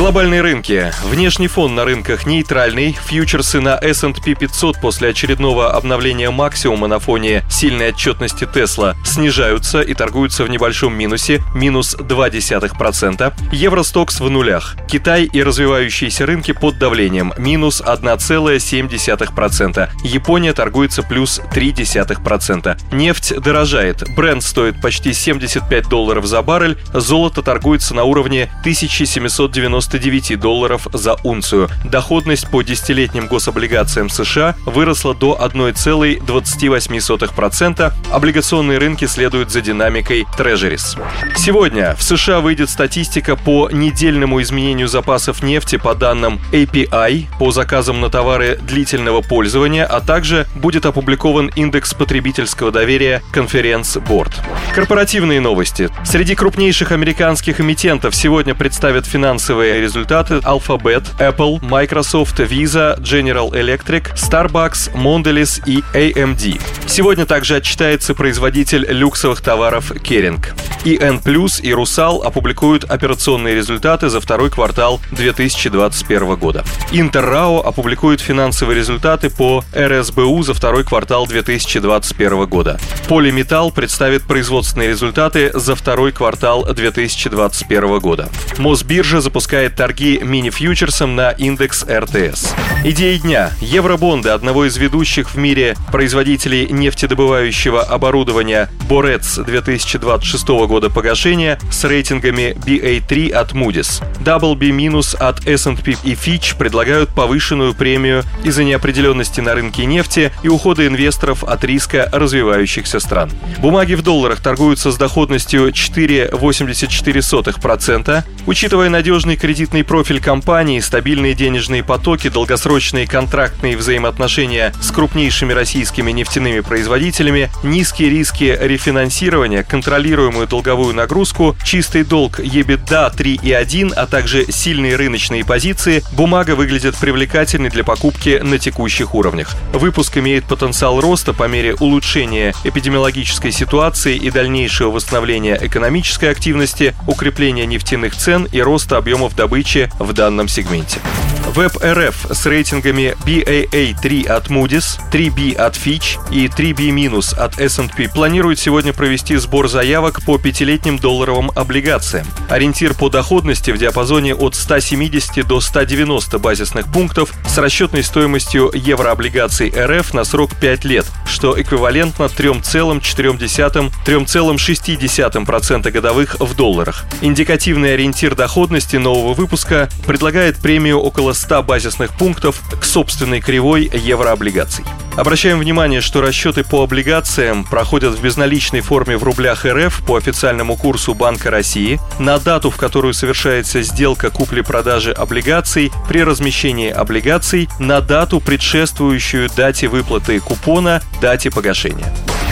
Глобальные рынки. Внешний фон на рынках нейтральный. Фьючерсы на S&P 500 после очередного обновления максимума на фоне сильной отчетности Тесла снижаются и торгуются в небольшом минусе, минус 0,2%. Евростокс в нулях. Китай и развивающиеся рынки под давлением, минус 1,7%. Япония торгуется плюс 0,3%. Нефть дорожает. Бренд стоит почти 75 долларов за баррель. Золото торгуется на уровне 1790 99 долларов за унцию. Доходность по десятилетним гособлигациям США выросла до 1,28%. Облигационные рынки следуют за динамикой Treasuries. Сегодня в США выйдет статистика по недельному изменению запасов нефти по данным API по заказам на товары длительного пользования, а также будет опубликован индекс потребительского доверия Conference Board. Корпоративные новости. Среди крупнейших американских эмитентов сегодня представят финансовые результаты Alphabet, Apple, Microsoft, Visa, General Electric, Starbucks, Mondelez и AMD. Сегодня также отчитается производитель люксовых товаров Kering. ИН Плюс и Русал опубликуют операционные результаты за второй квартал 2021 года. Интеррао опубликует финансовые результаты по РСБУ за второй квартал 2021 года. Полиметалл представит производственные результаты за второй квартал 2021 года. Мосбиржа запускает торги мини-фьючерсом на индекс РТС. Идеи дня. Евробонды одного из ведущих в мире производителей нефтедобывающего оборудования Борец 2026 года погашения с рейтингами BA3 от Moody's. Double B- от S&P и Fitch предлагают повышенную премию из-за неопределенности на рынке нефти и ухода инвесторов от риска развивающихся стран. Бумаги в долларах торгуются с доходностью 4,84%. Учитывая надежный кредитный профиль компании, стабильные денежные потоки, долгосрочные контрактные взаимоотношения с крупнейшими российскими нефтяными производителями, низкие риски рефинансирования, контролируемую долговую нагрузку, чистый долг EBITDA 3,1, а также сильные рыночные позиции, бумага выглядит привлекательной для покупки на текущих уровнях. Выпуск имеет потенциал роста по мере улучшения эпидемиологической ситуации и дальнейшего восстановления экономической активности, укрепления нефтяных цен и роста объемов добычи в данном сегменте. WebRF с рейтингами BAA3 от Moody's, 3B от Fitch и 3B- от S&P планирует сегодня провести сбор заявок по пятилетним долларовым облигациям. Ориентир по доходности в диапазоне от 170 до 190 базисных пунктов с расчетной стоимостью еврооблигаций РФ на срок 5 лет, что эквивалентно 3,4-3,6% годовых в долларах. Индикативный ориентир доходности нового выпуска предлагает премию около 100 базисных пунктов к собственной кривой еврооблигаций. Обращаем внимание, что расчеты по облигациям проходят в безналичной форме в рублях РФ по официальному курсу Банка России на дату, в которую совершается сделка купли-продажи облигаций при размещении облигаций на дату, предшествующую дате выплаты купона, дате погашения.